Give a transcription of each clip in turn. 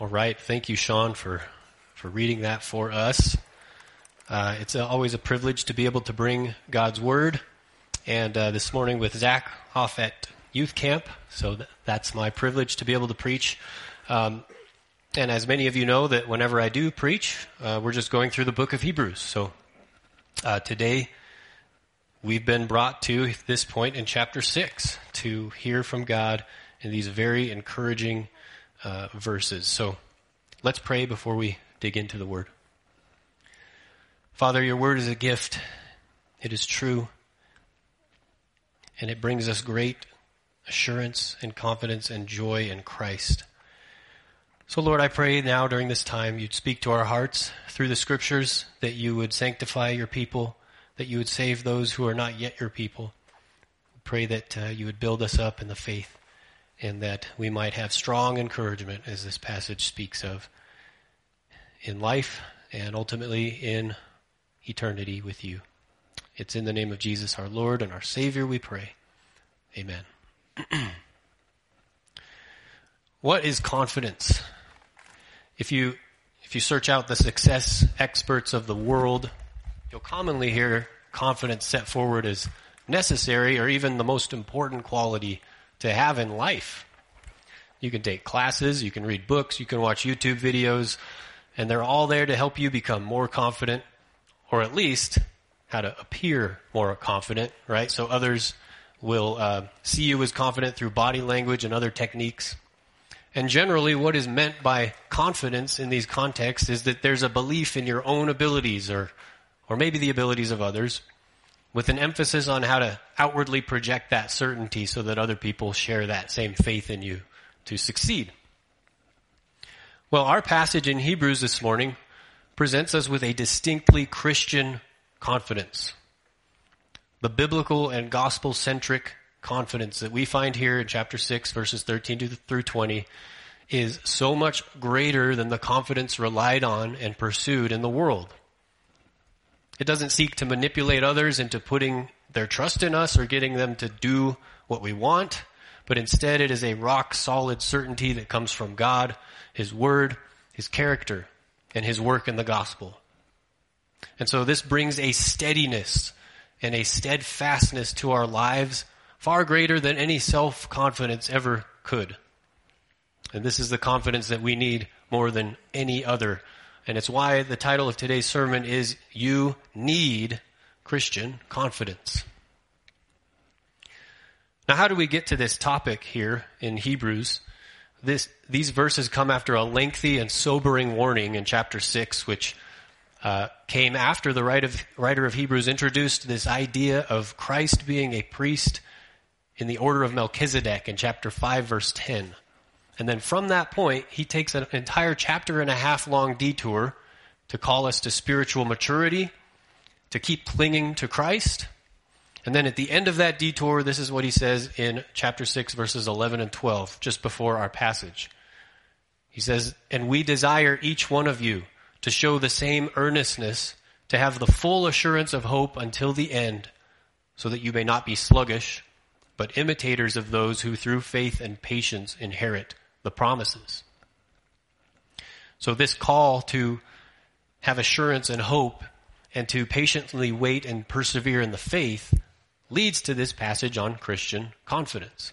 All right. Thank you, Sean, for, for reading that for us. Uh, it's always a privilege to be able to bring God's Word. And uh, this morning with Zach off at youth camp, so th- that's my privilege to be able to preach. Um, and as many of you know, that whenever I do preach, uh, we're just going through the book of Hebrews. So uh, today, we've been brought to this point in chapter 6 to hear from God in these very encouraging uh, verses. So let's pray before we dig into the word. Father, your word is a gift. It is true. And it brings us great assurance and confidence and joy in Christ. So, Lord, I pray now during this time you'd speak to our hearts through the scriptures, that you would sanctify your people, that you would save those who are not yet your people. Pray that uh, you would build us up in the faith and that we might have strong encouragement as this passage speaks of in life and ultimately in eternity with you. It's in the name of Jesus our Lord and our Savior we pray. Amen. what is confidence? If you if you search out the success experts of the world, you'll commonly hear confidence set forward as necessary or even the most important quality to have in life. You can take classes, you can read books, you can watch YouTube videos, and they're all there to help you become more confident, or at least how to appear more confident, right? So others will uh, see you as confident through body language and other techniques. And generally, what is meant by confidence in these contexts is that there's a belief in your own abilities or, or maybe the abilities of others with an emphasis on how to outwardly project that certainty so that other people share that same faith in you to succeed. Well, our passage in Hebrews this morning presents us with a distinctly Christian confidence. The biblical and gospel centric confidence that we find here in chapter 6 verses 13 through 20 is so much greater than the confidence relied on and pursued in the world. It doesn't seek to manipulate others into putting their trust in us or getting them to do what we want, but instead it is a rock solid certainty that comes from God, His Word, His character, and His work in the gospel. And so this brings a steadiness and a steadfastness to our lives far greater than any self-confidence ever could. And this is the confidence that we need more than any other and it's why the title of today's sermon is You Need Christian Confidence. Now, how do we get to this topic here in Hebrews? This, these verses come after a lengthy and sobering warning in chapter 6, which uh, came after the writer of Hebrews introduced this idea of Christ being a priest in the order of Melchizedek in chapter 5, verse 10. And then from that point, he takes an entire chapter and a half long detour to call us to spiritual maturity, to keep clinging to Christ. And then at the end of that detour, this is what he says in chapter 6, verses 11 and 12, just before our passage. He says, And we desire each one of you to show the same earnestness, to have the full assurance of hope until the end, so that you may not be sluggish, but imitators of those who through faith and patience inherit the promises. So this call to have assurance and hope and to patiently wait and persevere in the faith leads to this passage on Christian confidence.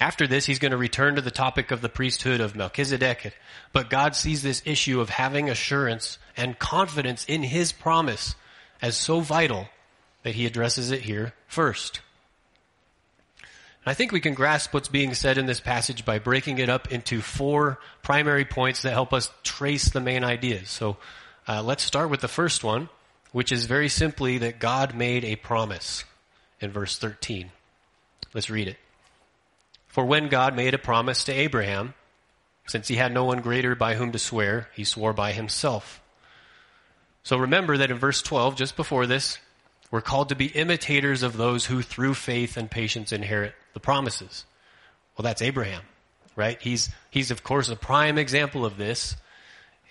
After this, he's going to return to the topic of the priesthood of Melchizedek, but God sees this issue of having assurance and confidence in his promise as so vital that he addresses it here first. I think we can grasp what's being said in this passage by breaking it up into four primary points that help us trace the main ideas. So uh, let's start with the first one, which is very simply that God made a promise in verse 13. Let's read it. For when God made a promise to Abraham, since he had no one greater by whom to swear, he swore by himself. So remember that in verse 12, just before this, we're called to be imitators of those who through faith and patience inherit the promises. Well, that's Abraham, right? He's, he's of course a prime example of this.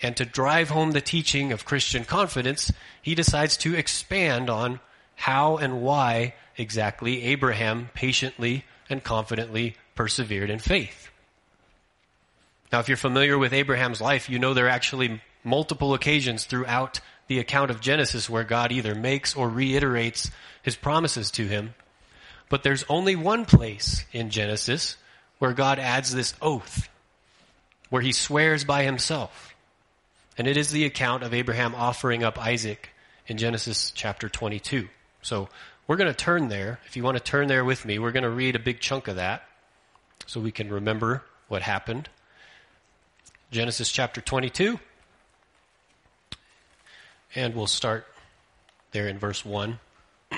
And to drive home the teaching of Christian confidence, he decides to expand on how and why exactly Abraham patiently and confidently persevered in faith. Now, if you're familiar with Abraham's life, you know there are actually multiple occasions throughout the account of Genesis where God either makes or reiterates his promises to him. But there's only one place in Genesis where God adds this oath, where he swears by himself. And it is the account of Abraham offering up Isaac in Genesis chapter 22. So we're going to turn there. If you want to turn there with me, we're going to read a big chunk of that so we can remember what happened. Genesis chapter 22. And we'll start there in verse 1.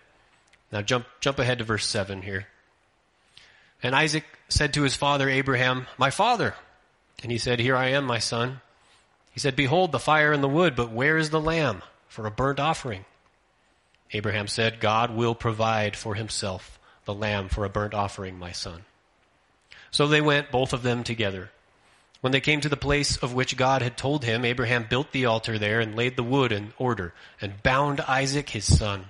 Now jump, jump ahead to verse 7 here. And Isaac said to his father Abraham, My father. And he said, Here I am, my son. He said, Behold the fire and the wood, but where is the lamb for a burnt offering? Abraham said, God will provide for himself the lamb for a burnt offering, my son. So they went, both of them together. When they came to the place of which God had told him, Abraham built the altar there and laid the wood in order and bound Isaac his son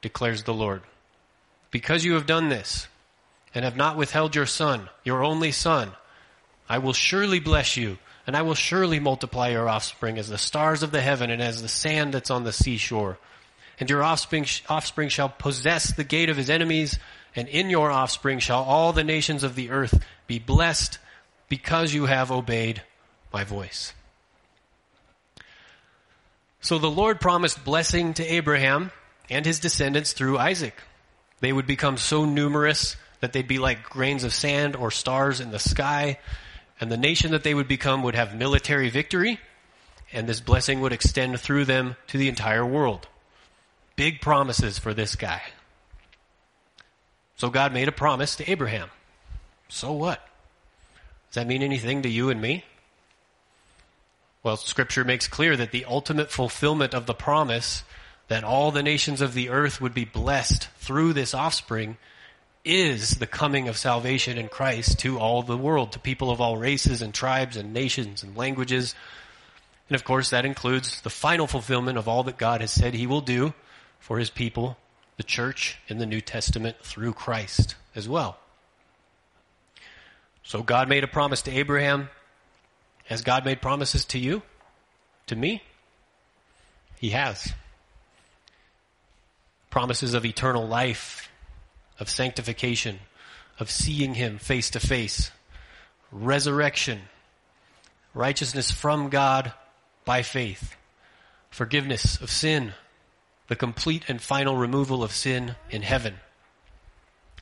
declares the Lord, because you have done this and have not withheld your son, your only son, I will surely bless you and I will surely multiply your offspring as the stars of the heaven and as the sand that's on the seashore. And your offspring, offspring shall possess the gate of his enemies and in your offspring shall all the nations of the earth be blessed because you have obeyed my voice. So the Lord promised blessing to Abraham and his descendants through Isaac. They would become so numerous that they'd be like grains of sand or stars in the sky, and the nation that they would become would have military victory, and this blessing would extend through them to the entire world. Big promises for this guy. So God made a promise to Abraham. So what? Does that mean anything to you and me? Well, scripture makes clear that the ultimate fulfillment of the promise that all the nations of the earth would be blessed through this offspring is the coming of salvation in Christ to all the world, to people of all races and tribes and nations and languages. And of course, that includes the final fulfillment of all that God has said he will do for his people the church in the New Testament through Christ as well. So God made a promise to Abraham. Has God made promises to you? To me? He has. Promises of eternal life, of sanctification, of seeing Him face to face, resurrection, righteousness from God by faith, forgiveness of sin, the complete and final removal of sin in heaven,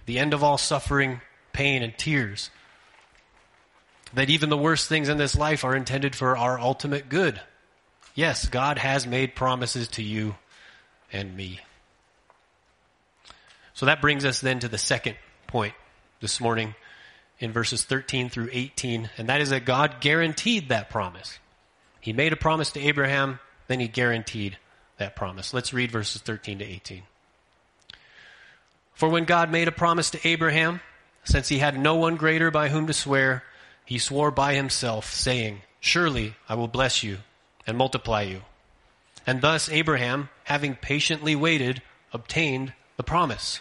the end of all suffering, pain, and tears. That even the worst things in this life are intended for our ultimate good. Yes, God has made promises to you and me. So that brings us then to the second point this morning in verses 13 through 18, and that is that God guaranteed that promise. He made a promise to Abraham, then he guaranteed that promise. Let's read verses 13 to 18. For when God made a promise to Abraham, since he had no one greater by whom to swear, he swore by himself, saying, Surely I will bless you and multiply you. And thus Abraham, having patiently waited, obtained the promise.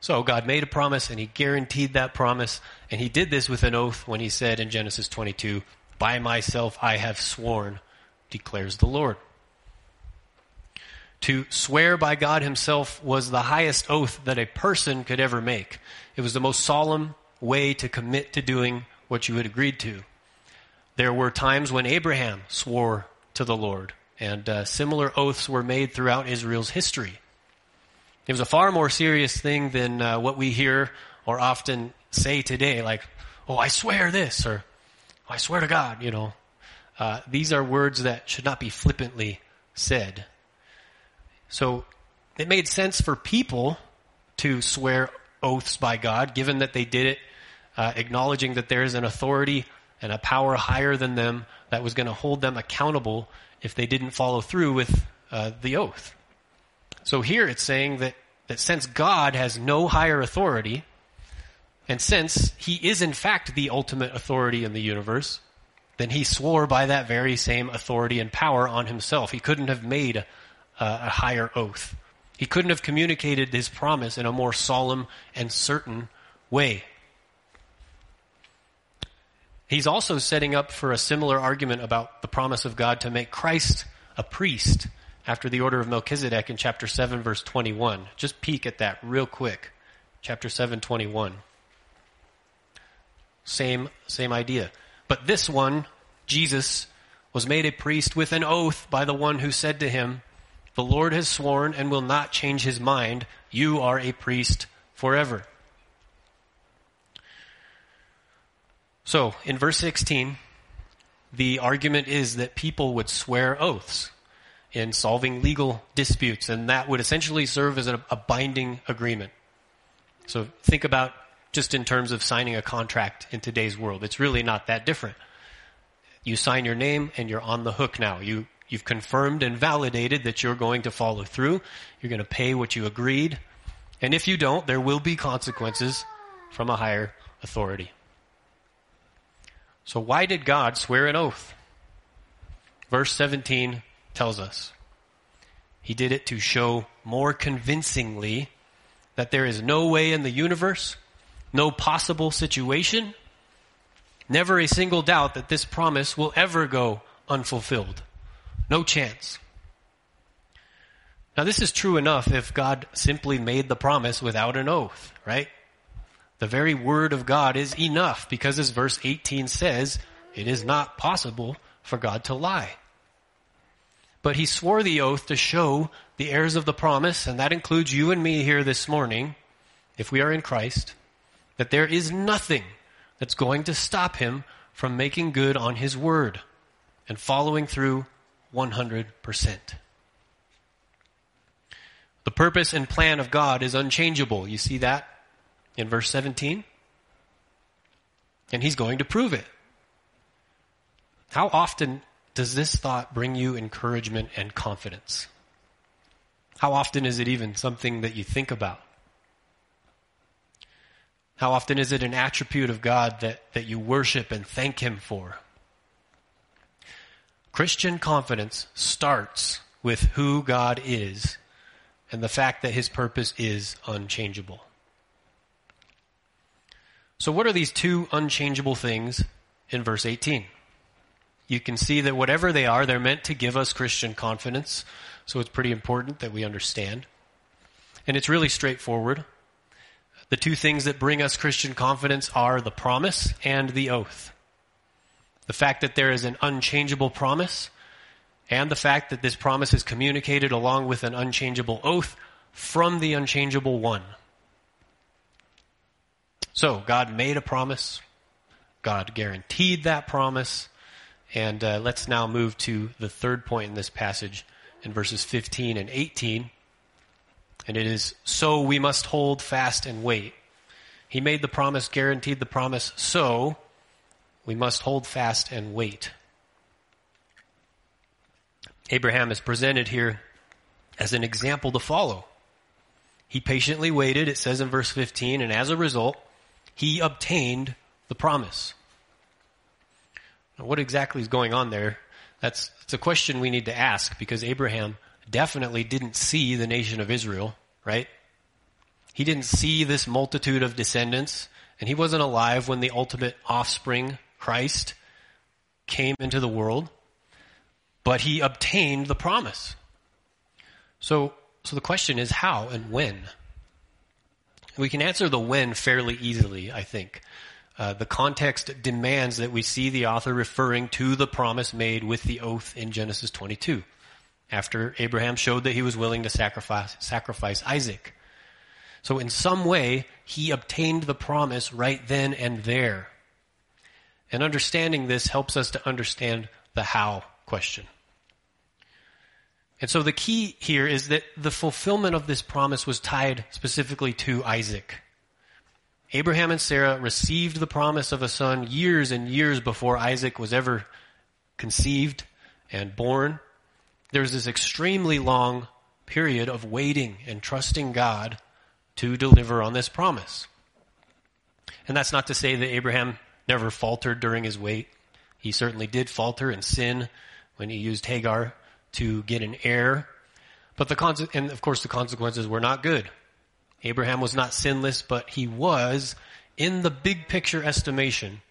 So God made a promise and he guaranteed that promise and he did this with an oath when he said in Genesis 22, by myself I have sworn, declares the Lord. To swear by God himself was the highest oath that a person could ever make. It was the most solemn way to commit to doing what you had agreed to. There were times when Abraham swore to the Lord, and uh, similar oaths were made throughout Israel's history. It was a far more serious thing than uh, what we hear or often say today, like, oh, I swear this, or oh, I swear to God, you know. Uh, these are words that should not be flippantly said. So it made sense for people to swear oaths by God, given that they did it uh, acknowledging that there is an authority and a power higher than them that was going to hold them accountable if they didn't follow through with uh, the oath. So here it's saying that, that since God has no higher authority, and since he is in fact the ultimate authority in the universe, then he swore by that very same authority and power on himself. He couldn't have made a, a higher oath. He couldn't have communicated his promise in a more solemn and certain way. He's also setting up for a similar argument about the promise of God to make Christ a priest after the order of Melchizedek in chapter 7 verse 21. Just peek at that real quick. Chapter 7 21. Same, same idea. But this one, Jesus, was made a priest with an oath by the one who said to him, The Lord has sworn and will not change his mind. You are a priest forever. So, in verse 16, the argument is that people would swear oaths in solving legal disputes, and that would essentially serve as a, a binding agreement. So think about just in terms of signing a contract in today's world. It's really not that different. You sign your name and you're on the hook now. You, you've confirmed and validated that you're going to follow through. You're going to pay what you agreed. And if you don't, there will be consequences from a higher authority. So why did God swear an oath? Verse 17 tells us. He did it to show more convincingly that there is no way in the universe, no possible situation, never a single doubt that this promise will ever go unfulfilled. No chance. Now, this is true enough if God simply made the promise without an oath, right? The very word of God is enough because as verse 18 says, it is not possible for God to lie. But he swore the oath to show the heirs of the promise, and that includes you and me here this morning, if we are in Christ, that there is nothing that's going to stop him from making good on his word and following through 100%. The purpose and plan of God is unchangeable. You see that in verse 17? And he's going to prove it. How often does this thought bring you encouragement and confidence? How often is it even something that you think about? How often is it an attribute of God that, that you worship and thank Him for? Christian confidence starts with who God is and the fact that His purpose is unchangeable. So, what are these two unchangeable things in verse 18? You can see that whatever they are, they're meant to give us Christian confidence. So it's pretty important that we understand. And it's really straightforward. The two things that bring us Christian confidence are the promise and the oath. The fact that there is an unchangeable promise and the fact that this promise is communicated along with an unchangeable oath from the unchangeable one. So, God made a promise. God guaranteed that promise. And uh, let's now move to the third point in this passage in verses 15 and 18. And it is, so we must hold fast and wait. He made the promise, guaranteed the promise, so we must hold fast and wait. Abraham is presented here as an example to follow. He patiently waited, it says in verse 15, and as a result, he obtained the promise. What exactly is going on there? That's, that's a question we need to ask because Abraham definitely didn't see the nation of Israel, right? He didn't see this multitude of descendants, and he wasn't alive when the ultimate offspring, Christ, came into the world, but he obtained the promise. So, so the question is how and when? We can answer the when fairly easily, I think. Uh, the context demands that we see the author referring to the promise made with the oath in Genesis 22, after Abraham showed that he was willing to sacrifice, sacrifice Isaac. So in some way, he obtained the promise right then and there. And understanding this helps us to understand the how question. And so the key here is that the fulfillment of this promise was tied specifically to Isaac. Abraham and Sarah received the promise of a son years and years before Isaac was ever conceived and born. There was this extremely long period of waiting and trusting God to deliver on this promise. And that's not to say that Abraham never faltered during his wait. He certainly did falter and sin when he used Hagar to get an heir. But the and of course the consequences were not good. Abraham was not sinless, but he was, in the big picture estimation,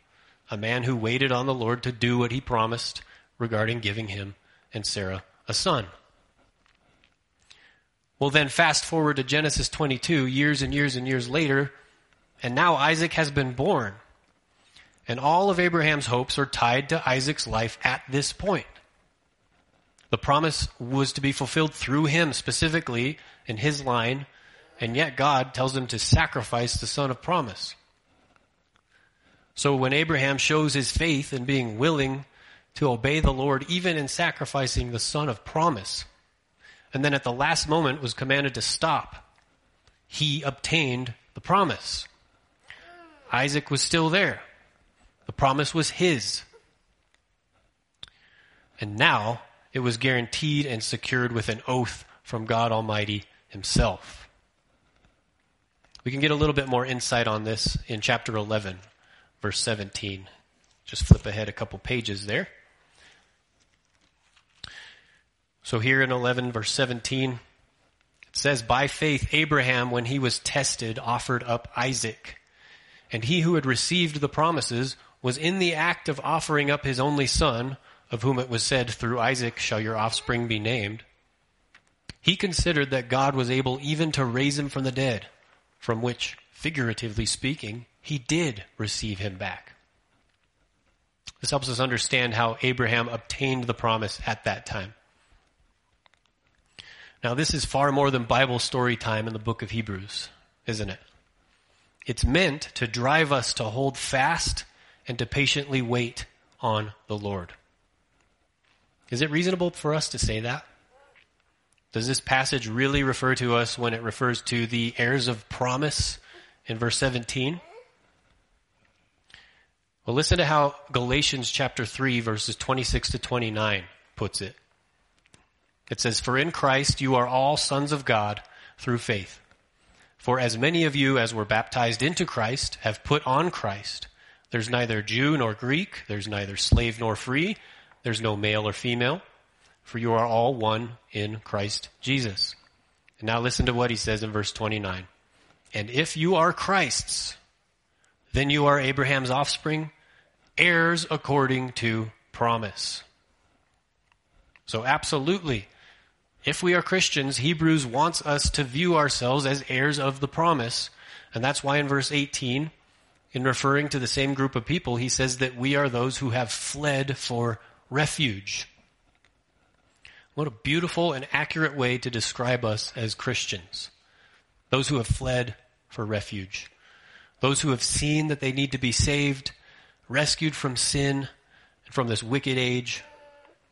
a man who waited on the Lord to do what he promised regarding giving him and Sarah a son. Well, then fast forward to Genesis 22, years and years and years later, and now Isaac has been born. And all of Abraham's hopes are tied to Isaac's life at this point. The promise was to be fulfilled through him specifically in his line, and yet God tells him to sacrifice the son of promise. So when Abraham shows his faith in being willing to obey the Lord, even in sacrificing the son of promise, and then at the last moment was commanded to stop, he obtained the promise. Isaac was still there. The promise was his. And now it was guaranteed and secured with an oath from God Almighty Himself. We can get a little bit more insight on this in chapter 11, verse 17. Just flip ahead a couple pages there. So here in 11, verse 17, it says, By faith, Abraham, when he was tested, offered up Isaac. And he who had received the promises was in the act of offering up his only son of whom it was said, Through Isaac shall your offspring be named, he considered that God was able even to raise him from the dead, from which, figuratively speaking, he did receive him back. This helps us understand how Abraham obtained the promise at that time. Now, this is far more than Bible story time in the book of Hebrews, isn't it? It's meant to drive us to hold fast and to patiently wait on the Lord. Is it reasonable for us to say that? Does this passage really refer to us when it refers to the heirs of promise in verse 17? Well, listen to how Galatians chapter 3 verses 26 to 29 puts it. It says, For in Christ you are all sons of God through faith. For as many of you as were baptized into Christ have put on Christ. There's neither Jew nor Greek, there's neither slave nor free, there's no male or female, for you are all one in Christ Jesus. And now listen to what he says in verse 29. And if you are Christ's, then you are Abraham's offspring, heirs according to promise. So absolutely, if we are Christians, Hebrews wants us to view ourselves as heirs of the promise. And that's why in verse 18, in referring to the same group of people, he says that we are those who have fled for refuge. What a beautiful and accurate way to describe us as Christians. Those who have fled for refuge. Those who have seen that they need to be saved, rescued from sin and from this wicked age.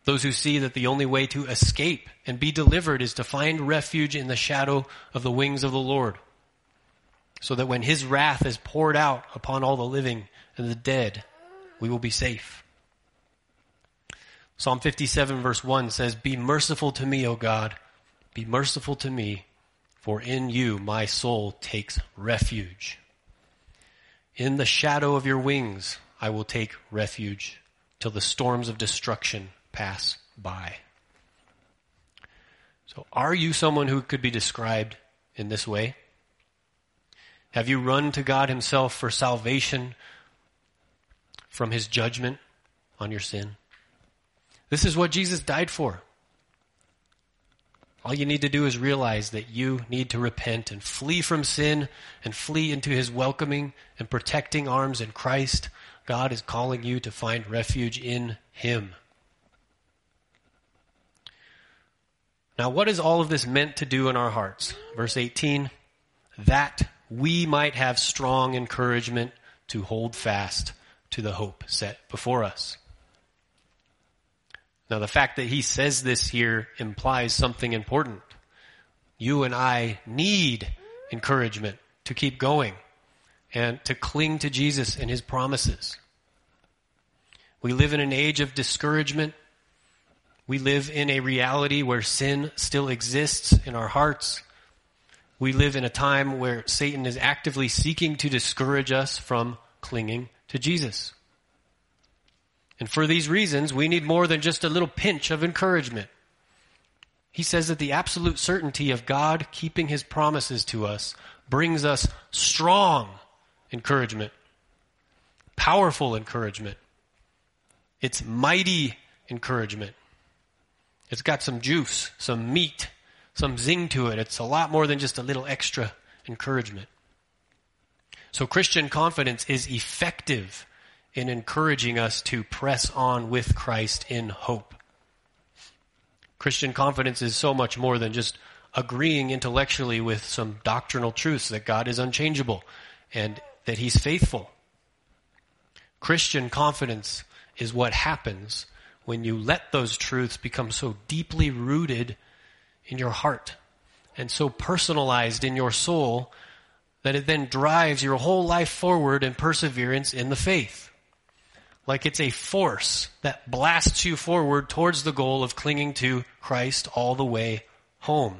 Those who see that the only way to escape and be delivered is to find refuge in the shadow of the wings of the Lord. So that when his wrath is poured out upon all the living and the dead, we will be safe. Psalm 57 verse 1 says, Be merciful to me, O God. Be merciful to me, for in you my soul takes refuge. In the shadow of your wings I will take refuge till the storms of destruction pass by. So are you someone who could be described in this way? Have you run to God himself for salvation from his judgment on your sin? This is what Jesus died for. All you need to do is realize that you need to repent and flee from sin and flee into his welcoming and protecting arms in Christ. God is calling you to find refuge in him. Now, what is all of this meant to do in our hearts? Verse 18, that we might have strong encouragement to hold fast to the hope set before us. Now, the fact that he says this here implies something important. You and I need encouragement to keep going and to cling to Jesus and his promises. We live in an age of discouragement. We live in a reality where sin still exists in our hearts. We live in a time where Satan is actively seeking to discourage us from clinging to Jesus. And for these reasons, we need more than just a little pinch of encouragement. He says that the absolute certainty of God keeping his promises to us brings us strong encouragement, powerful encouragement. It's mighty encouragement. It's got some juice, some meat, some zing to it. It's a lot more than just a little extra encouragement. So Christian confidence is effective in encouraging us to press on with Christ in hope. Christian confidence is so much more than just agreeing intellectually with some doctrinal truths that God is unchangeable and that He's faithful. Christian confidence is what happens when you let those truths become so deeply rooted in your heart and so personalized in your soul that it then drives your whole life forward in perseverance in the faith like it's a force that blasts you forward towards the goal of clinging to Christ all the way home.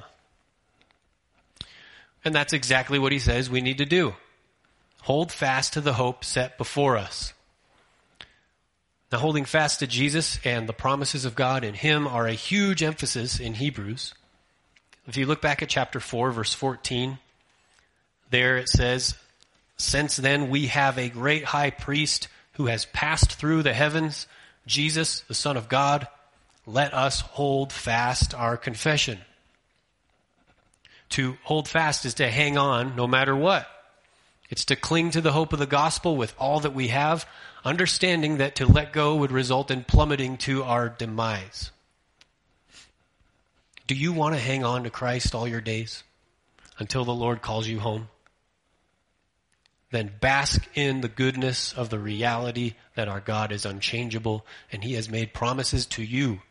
And that's exactly what he says we need to do. Hold fast to the hope set before us. Now, holding fast to Jesus and the promises of God in Him are a huge emphasis in Hebrews. If you look back at chapter 4, verse 14, there it says, Since then we have a great high priest who has passed through the heavens, Jesus, the Son of God, let us hold fast our confession. To hold fast is to hang on no matter what. It's to cling to the hope of the gospel with all that we have, understanding that to let go would result in plummeting to our demise. Do you want to hang on to Christ all your days until the Lord calls you home? Then bask in the goodness of the reality that our God is unchangeable and He has made promises to you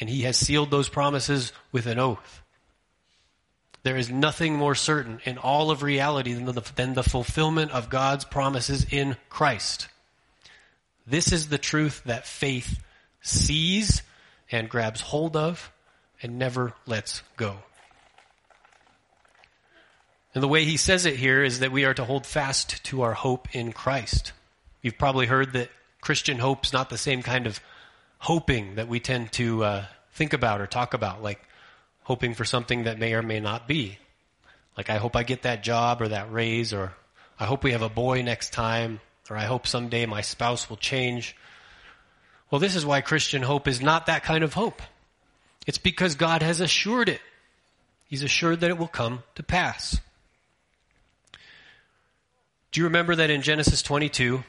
and He has sealed those promises with an oath. There is nothing more certain in all of reality than the, than the fulfillment of God's promises in Christ. This is the truth that faith sees and grabs hold of and never lets go. And the way he says it here is that we are to hold fast to our hope in Christ. You've probably heard that Christian hope is not the same kind of hoping that we tend to uh, think about or talk about, like hoping for something that may or may not be. Like, I hope I get that job or that raise, or I hope we have a boy next time, or I hope someday my spouse will change. Well, this is why Christian hope is not that kind of hope. It's because God has assured it. He's assured that it will come to pass. Do you remember that in Genesis 22,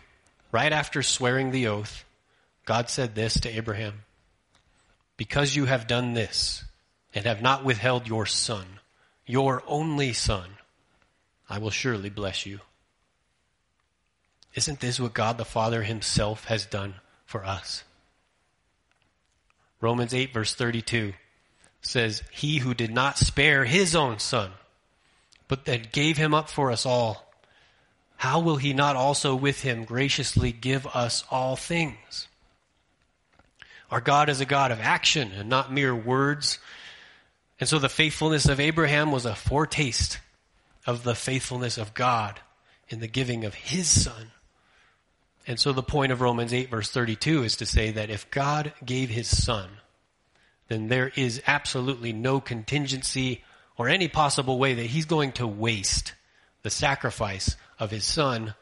right after swearing the oath, God said this to Abraham Because you have done this and have not withheld your son, your only son, I will surely bless you. Isn't this what God the Father himself has done for us? Romans 8 verse 32 says, He who did not spare his own son, but that gave him up for us all, how will he not also with him graciously give us all things? Our God is a God of action and not mere words. And so the faithfulness of Abraham was a foretaste of the faithfulness of God in the giving of his son. And so the point of Romans 8 verse 32 is to say that if God gave his son, then there is absolutely no contingency or any possible way that he's going to waste the sacrifice of his son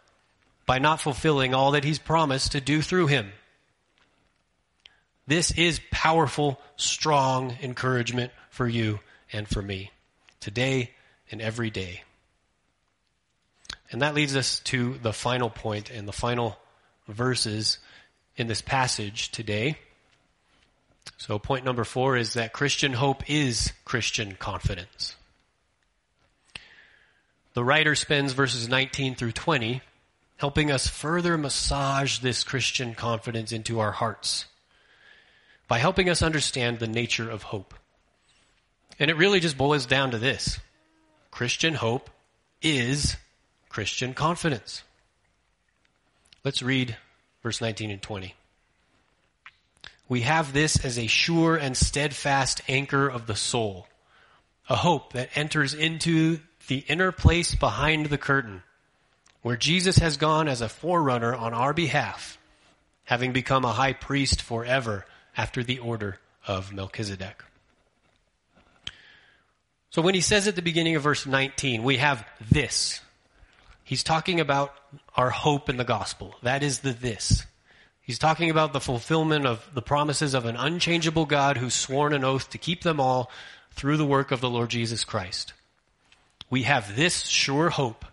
by not fulfilling all that he's promised to do through him. This is powerful, strong encouragement for you and for me today and every day. And that leads us to the final point and the final verses in this passage today. So point number four is that Christian hope is Christian confidence. The writer spends verses 19 through 20 helping us further massage this Christian confidence into our hearts by helping us understand the nature of hope. And it really just boils down to this. Christian hope is Christian confidence. Let's read verse 19 and 20. We have this as a sure and steadfast anchor of the soul, a hope that enters into the inner place behind the curtain, where Jesus has gone as a forerunner on our behalf, having become a high priest forever after the order of Melchizedek. So when he says at the beginning of verse 19, we have this. He's talking about our hope in the gospel. That is the this. He's talking about the fulfillment of the promises of an unchangeable God who's sworn an oath to keep them all through the work of the Lord Jesus Christ. We have this sure hope,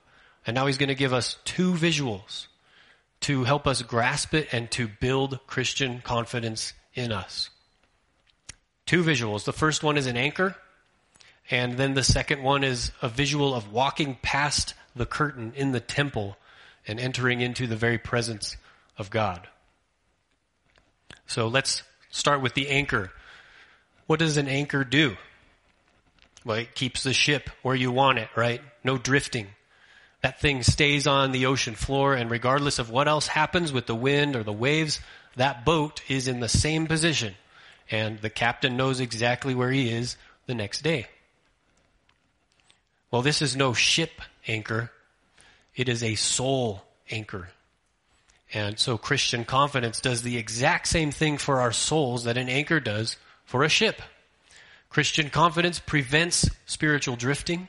and now he's going to give us two visuals to help us grasp it and to build Christian confidence in us. Two visuals. The first one is an anchor, and then the second one is a visual of walking past the curtain in the temple and entering into the very presence of God. So let's start with the anchor. What does an anchor do? Well, it keeps the ship where you want it, right? No drifting. That thing stays on the ocean floor, and regardless of what else happens with the wind or the waves, that boat is in the same position, and the captain knows exactly where he is the next day. Well, this is no ship anchor. It is a soul anchor. And so Christian confidence does the exact same thing for our souls that an anchor does for a ship. Christian confidence prevents spiritual drifting.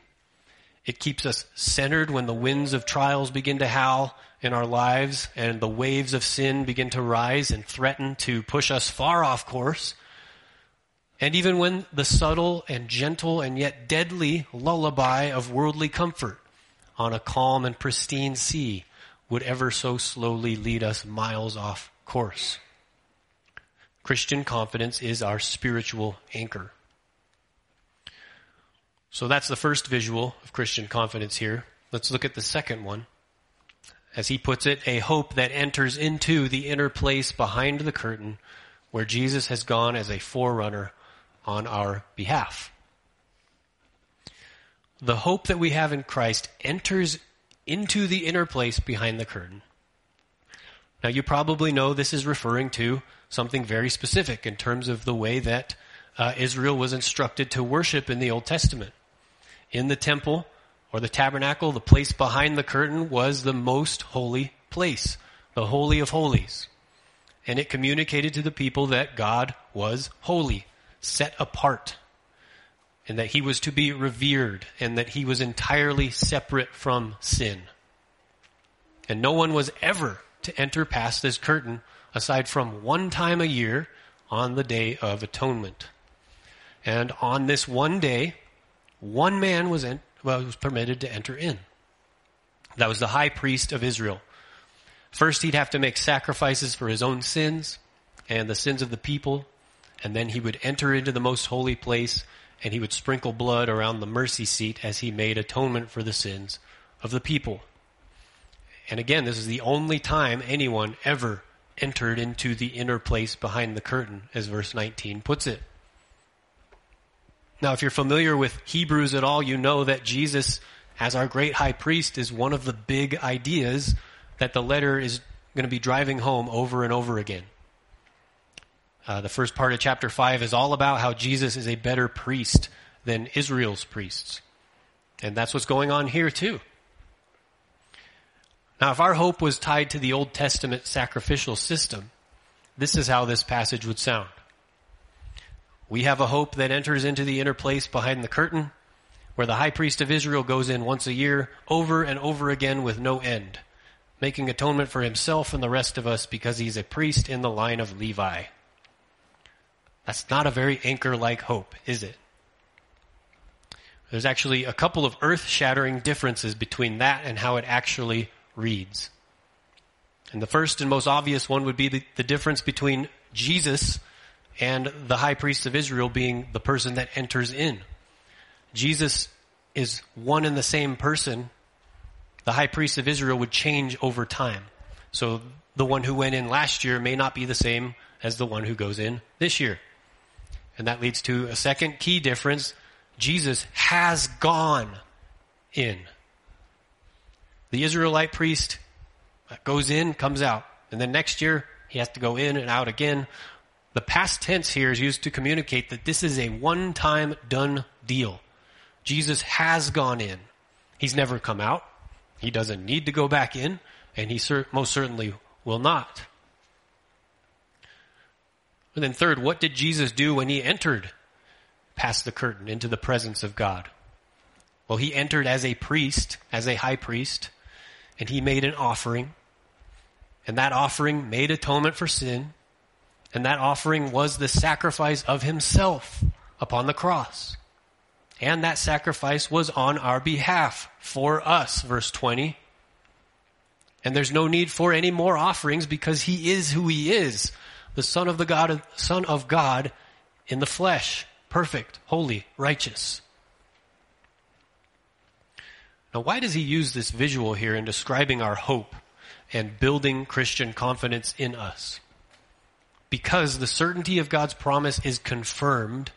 It keeps us centered when the winds of trials begin to howl in our lives and the waves of sin begin to rise and threaten to push us far off course. And even when the subtle and gentle and yet deadly lullaby of worldly comfort on a calm and pristine sea would ever so slowly lead us miles off course. Christian confidence is our spiritual anchor. So that's the first visual of Christian confidence here. Let's look at the second one. As he puts it, a hope that enters into the inner place behind the curtain where Jesus has gone as a forerunner on our behalf. The hope that we have in Christ enters into the inner place behind the curtain. Now you probably know this is referring to something very specific in terms of the way that uh, Israel was instructed to worship in the Old Testament in the temple or the tabernacle, the place behind the curtain was the most holy place, the Holy of Holies. And it communicated to the people that God was holy, set apart, and that he was to be revered, and that he was entirely separate from sin. And no one was ever to enter past this curtain aside from one time a year on the Day of Atonement. And on this one day, one man was, in, well, was permitted to enter in. That was the high priest of Israel. First, he'd have to make sacrifices for his own sins and the sins of the people, and then he would enter into the most holy place and he would sprinkle blood around the mercy seat as he made atonement for the sins of the people. And again, this is the only time anyone ever entered into the inner place behind the curtain, as verse 19 puts it. Now, if you're familiar with Hebrews at all, you know that Jesus, as our great high priest, is one of the big ideas that the letter is going to be driving home over and over again. Uh, the first part of chapter 5 is all about how Jesus is a better priest than Israel's priests. And that's what's going on here, too. Now, if our hope was tied to the Old Testament sacrificial system, this is how this passage would sound. We have a hope that enters into the inner place behind the curtain, where the high priest of Israel goes in once a year, over and over again with no end, making atonement for himself and the rest of us because he's a priest in the line of Levi. That's not a very anchor like hope, is it? There's actually a couple of earth shattering differences between that and how it actually reads. And the first and most obvious one would be the, the difference between Jesus and the high priest of Israel being the person that enters in. Jesus is one and the same person. The high priest of Israel would change over time. So the one who went in last year may not be the same as the one who goes in this year. And that leads to a second key difference. Jesus has gone in. The Israelite priest goes in, comes out. And then next year, he has to go in and out again. The past tense here is used to communicate that this is a one time done deal. Jesus has gone in. He's never come out. He doesn't need to go back in, and he cer- most certainly will not. And then third, what did Jesus do when he entered past the curtain into the presence of God? Well, he entered as a priest, as a high priest, and he made an offering. And that offering made atonement for sin. And that offering was the sacrifice of himself upon the cross. And that sacrifice was on our behalf for us, verse 20. And there's no need for any more offerings because he is who he is, the son of the God, son of God in the flesh, perfect, holy, righteous. Now, why does he use this visual here in describing our hope and building Christian confidence in us? Because the certainty of God's promise is confirmed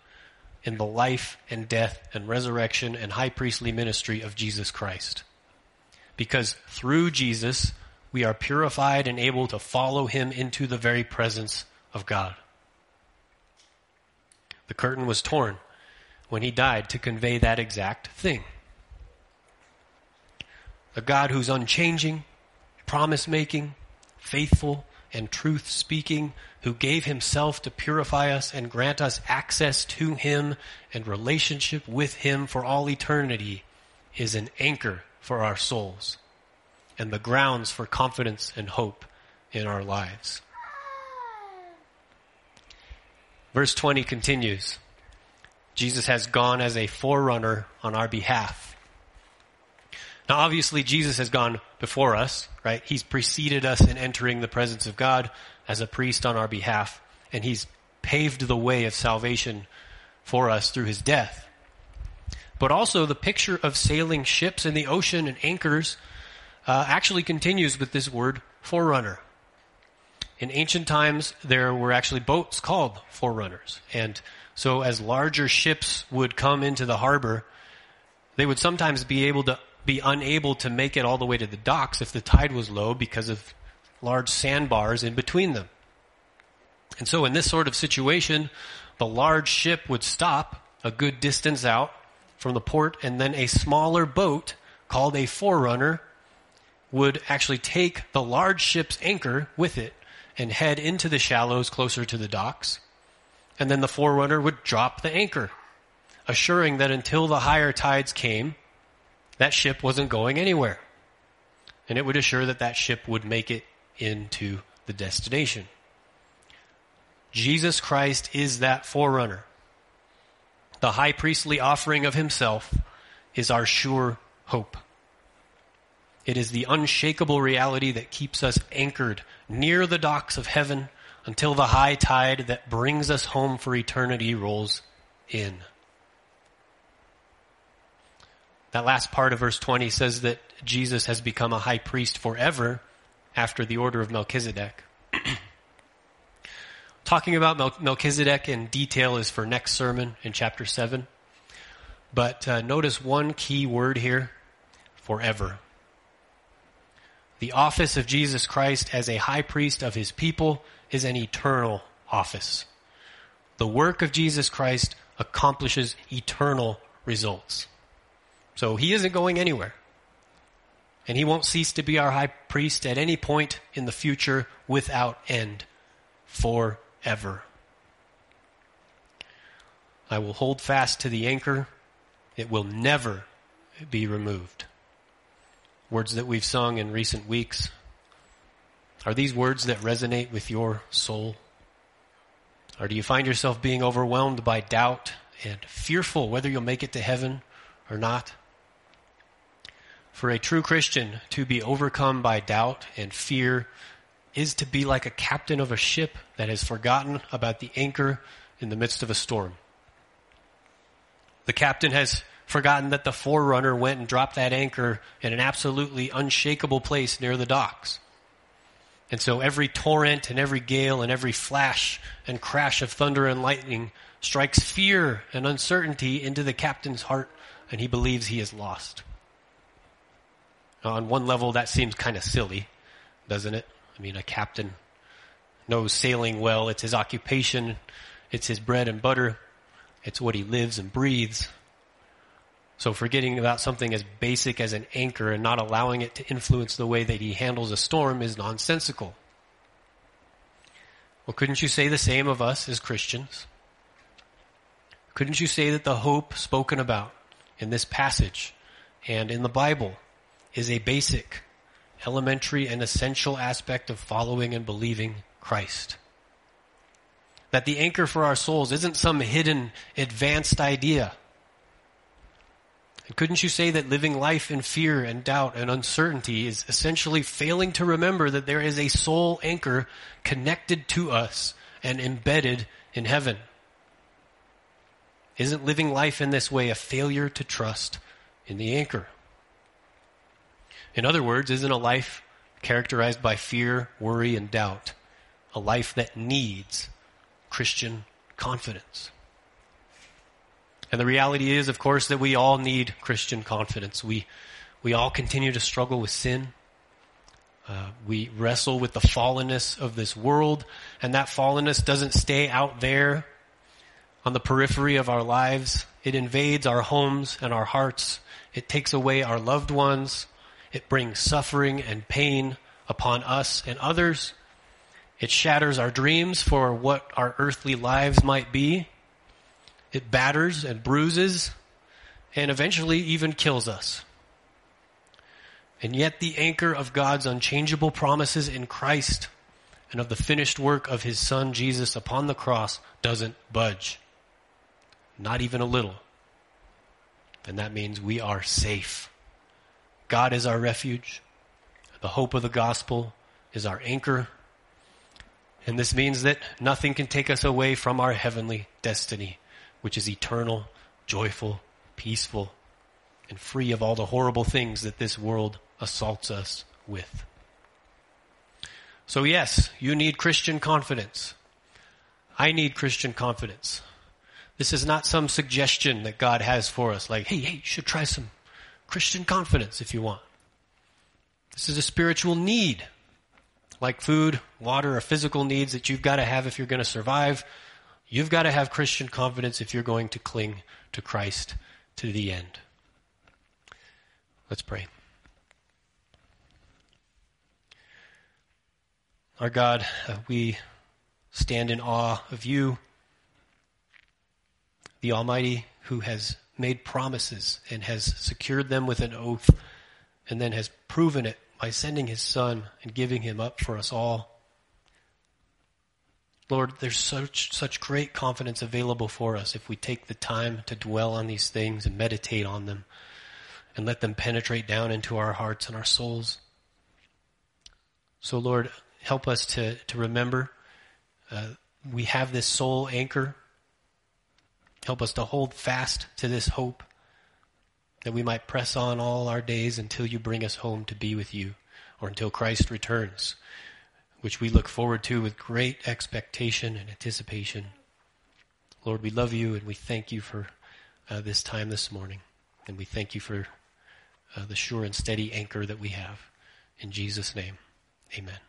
in the life and death and resurrection and high priestly ministry of Jesus Christ. Because through Jesus, we are purified and able to follow him into the very presence of God. The curtain was torn when he died to convey that exact thing. A God who's unchanging, promise making, faithful, and truth speaking, who gave himself to purify us and grant us access to him and relationship with him for all eternity, is an anchor for our souls and the grounds for confidence and hope in our lives. Verse 20 continues Jesus has gone as a forerunner on our behalf. Now, obviously, Jesus has gone before us, right? He's preceded us in entering the presence of God as a priest on our behalf, and he's paved the way of salvation for us through his death. But also, the picture of sailing ships in the ocean and anchors uh, actually continues with this word forerunner. In ancient times, there were actually boats called forerunners. And so, as larger ships would come into the harbor, they would sometimes be able to be unable to make it all the way to the docks if the tide was low because of large sandbars in between them. And so in this sort of situation, the large ship would stop a good distance out from the port and then a smaller boat called a forerunner would actually take the large ship's anchor with it and head into the shallows closer to the docks. And then the forerunner would drop the anchor, assuring that until the higher tides came, that ship wasn't going anywhere. And it would assure that that ship would make it into the destination. Jesus Christ is that forerunner. The high priestly offering of himself is our sure hope. It is the unshakable reality that keeps us anchored near the docks of heaven until the high tide that brings us home for eternity rolls in. That last part of verse 20 says that Jesus has become a high priest forever after the order of Melchizedek. Talking about Melchizedek in detail is for next sermon in chapter 7. But uh, notice one key word here forever. The office of Jesus Christ as a high priest of his people is an eternal office. The work of Jesus Christ accomplishes eternal results. So he isn't going anywhere. And he won't cease to be our high priest at any point in the future without end. forever. I will hold fast to the anchor. It will never be removed. Words that we've sung in recent weeks. Are these words that resonate with your soul? Or do you find yourself being overwhelmed by doubt and fearful whether you'll make it to heaven or not? For a true Christian to be overcome by doubt and fear is to be like a captain of a ship that has forgotten about the anchor in the midst of a storm. The captain has forgotten that the forerunner went and dropped that anchor in an absolutely unshakable place near the docks. And so every torrent and every gale and every flash and crash of thunder and lightning strikes fear and uncertainty into the captain's heart, and he believes he is lost. On one level, that seems kind of silly, doesn't it? I mean, a captain knows sailing well. It's his occupation. It's his bread and butter. It's what he lives and breathes. So forgetting about something as basic as an anchor and not allowing it to influence the way that he handles a storm is nonsensical. Well, couldn't you say the same of us as Christians? Couldn't you say that the hope spoken about in this passage and in the Bible is a basic elementary and essential aspect of following and believing Christ. That the anchor for our souls isn't some hidden, advanced idea. And couldn't you say that living life in fear and doubt and uncertainty is essentially failing to remember that there is a soul anchor connected to us and embedded in heaven? Isn't living life in this way a failure to trust in the anchor? In other words, isn't a life characterized by fear, worry, and doubt a life that needs Christian confidence? And the reality is, of course, that we all need Christian confidence. We, we all continue to struggle with sin. Uh, we wrestle with the fallenness of this world, and that fallenness doesn't stay out there on the periphery of our lives. It invades our homes and our hearts. It takes away our loved ones. It brings suffering and pain upon us and others. It shatters our dreams for what our earthly lives might be. It batters and bruises and eventually even kills us. And yet the anchor of God's unchangeable promises in Christ and of the finished work of his son Jesus upon the cross doesn't budge. Not even a little. And that means we are safe. God is our refuge. The hope of the gospel is our anchor. And this means that nothing can take us away from our heavenly destiny, which is eternal, joyful, peaceful, and free of all the horrible things that this world assaults us with. So yes, you need Christian confidence. I need Christian confidence. This is not some suggestion that God has for us, like, hey, hey, you should try some Christian confidence if you want. This is a spiritual need, like food, water, or physical needs that you've got to have if you're going to survive. You've got to have Christian confidence if you're going to cling to Christ to the end. Let's pray. Our God, uh, we stand in awe of you, the Almighty, who has made promises and has secured them with an oath and then has proven it by sending his son and giving him up for us all. Lord, there's such, such great confidence available for us if we take the time to dwell on these things and meditate on them and let them penetrate down into our hearts and our souls. So Lord, help us to, to remember uh, we have this soul anchor Help us to hold fast to this hope that we might press on all our days until you bring us home to be with you, or until Christ returns, which we look forward to with great expectation and anticipation. Lord, we love you and we thank you for uh, this time this morning. And we thank you for uh, the sure and steady anchor that we have. In Jesus' name, amen.